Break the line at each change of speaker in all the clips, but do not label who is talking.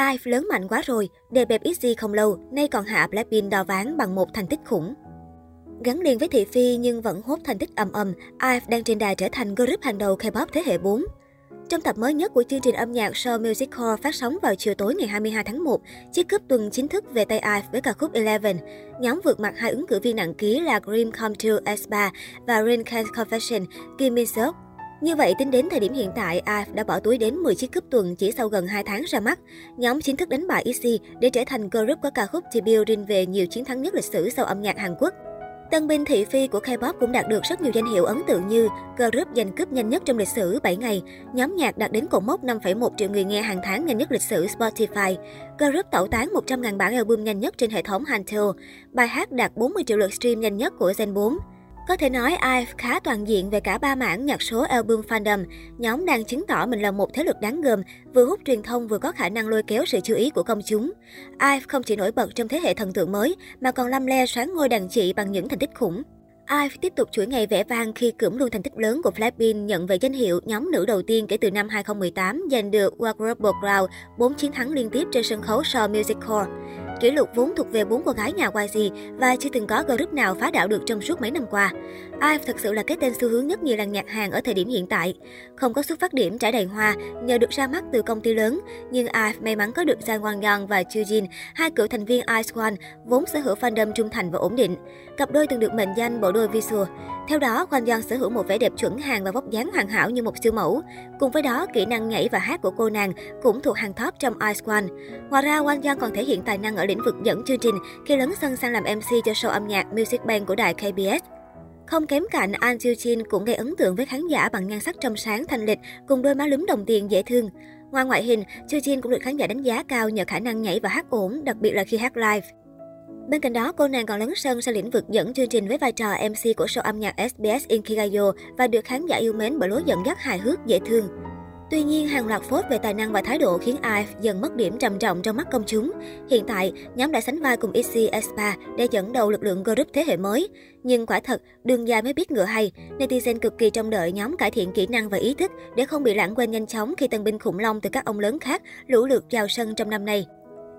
IVE lớn mạnh quá rồi, đề bẹp XG không lâu, nay còn hạ Blackpink đo ván bằng một thành tích khủng. Gắn liền với thị phi nhưng vẫn hốt thành tích ầm ầm, IVE đang trên đà trở thành group hàng đầu K-pop thế hệ 4. Trong tập mới nhất của chương trình âm nhạc Show Music Core phát sóng vào chiều tối ngày 22 tháng 1, chiếc cúp tuần chính thức về tay IVE với ca khúc Eleven. Nhóm vượt mặt hai ứng cử viên nặng ký là Dream Come True S3 và Rain Can Confession Kim Min Seok. Như vậy, tính đến thời điểm hiện tại, IVE đã bỏ túi đến 10 chiếc cúp tuần chỉ sau gần 2 tháng ra mắt. Nhóm chính thức đánh bại ITZY để trở thành group có ca khúc debut riêng về nhiều chiến thắng nhất lịch sử sau âm nhạc Hàn Quốc. Tân binh thị phi của K-pop cũng đạt được rất nhiều danh hiệu ấn tượng như group giành cúp nhanh nhất trong lịch sử 7 ngày, nhóm nhạc đạt đến cột mốc 5,1 triệu người nghe hàng tháng nhanh nhất lịch sử Spotify, group tẩu tán 100.000 bản album nhanh nhất trên hệ thống Hantel, bài hát đạt 40 triệu lượt stream nhanh nhất của Gen 4. Có thể nói IVE khá toàn diện về cả ba mảng nhạc số album fandom. Nhóm đang chứng tỏ mình là một thế lực đáng gờm, vừa hút truyền thông vừa có khả năng lôi kéo sự chú ý của công chúng. IVE không chỉ nổi bật trong thế hệ thần tượng mới, mà còn lăm le sáng ngôi đàn chị bằng những thành tích khủng. IVE tiếp tục chuỗi ngày vẻ vang khi cưỡng luôn thành tích lớn của Blackpink nhận về danh hiệu nhóm nữ đầu tiên kể từ năm 2018 giành được World Background 4 chiến thắng liên tiếp trên sân khấu Show Music Core. Kỷ lục vốn thuộc về bốn cô gái nhà YG và chưa từng có group nào phá đảo được trong suốt mấy năm qua. IVE thực sự là cái tên xu hướng nhất nhì làng nhạc Hàn ở thời điểm hiện tại. Không có xuất phát điểm trải đầy hoa, nhờ được ra mắt từ công ty lớn, nhưng IVE may mắn có được Jang Won Young và Chu Jin, hai cựu thành viên Ice One, vốn sở hữu fandom trung thành và ổn định. Cặp đôi từng được mệnh danh bộ đôi visual. Theo đó, Won Young sở hữu một vẻ đẹp chuẩn hàng và vóc dáng hoàn hảo như một siêu mẫu. Cùng với đó, kỹ năng nhảy và hát của cô nàng cũng thuộc hàng top trong Ice One. Ngoài ra, Won Young còn thể hiện tài năng ở lĩnh lĩnh vực dẫn chương trình khi lấn sân sang làm MC cho show âm nhạc Music Bank của đài KBS. Không kém cạnh, An Jiu Jin cũng gây ấn tượng với khán giả bằng nhan sắc trong sáng thanh lịch cùng đôi má lúm đồng tiền dễ thương. Ngoài ngoại hình, Jiu Jin cũng được khán giả đánh giá cao nhờ khả năng nhảy và hát ổn, đặc biệt là khi hát live. Bên cạnh đó, cô nàng còn lấn sân sang lĩnh vực dẫn chương trình với vai trò MC của show âm nhạc SBS Inkigayo và được khán giả yêu mến bởi lối dẫn dắt hài hước, dễ thương. Tuy nhiên, hàng loạt phốt về tài năng và thái độ khiến IVE dần mất điểm trầm trọng trong mắt công chúng. Hiện tại, nhóm đã sánh vai cùng ITZY Aespa để dẫn đầu lực lượng group thế hệ mới. Nhưng quả thật, đường dài mới biết ngựa hay. Netizen cực kỳ trông đợi nhóm cải thiện kỹ năng và ý thức để không bị lãng quên nhanh chóng khi tân binh khủng long từ các ông lớn khác lũ lượt vào sân trong năm nay.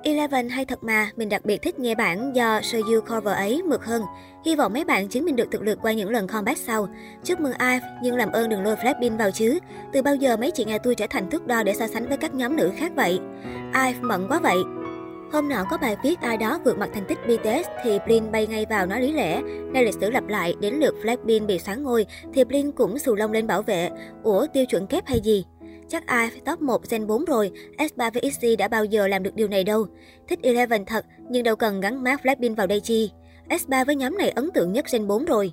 Eleven hay thật mà, mình đặc biệt thích nghe bản do Soyu cover ấy mượt hơn. Hy vọng mấy bạn chứng minh được thực lực qua những lần comeback sau. Chúc mừng IVE, nhưng làm ơn đừng lôi Blackpink vào chứ. Từ bao giờ mấy chị nghe tôi trở thành thước đo để so sánh với các nhóm nữ khác vậy? IVE mận quá vậy. Hôm nọ có bài viết ai đó vượt mặt thành tích BTS thì Blin bay ngay vào nói lý lẽ. Nay lịch sử lặp lại, đến lượt Blackpink bị sáng ngôi thì Blin cũng xù lông lên bảo vệ. Ủa tiêu chuẩn kép hay gì? Chắc ai phải top 1 Gen 4 rồi, S3 với XG đã bao giờ làm được điều này đâu. Thích Eleven thật, nhưng đâu cần gắn mát Blackpink vào đây chi. S3 với nhóm này ấn tượng nhất Gen 4 rồi.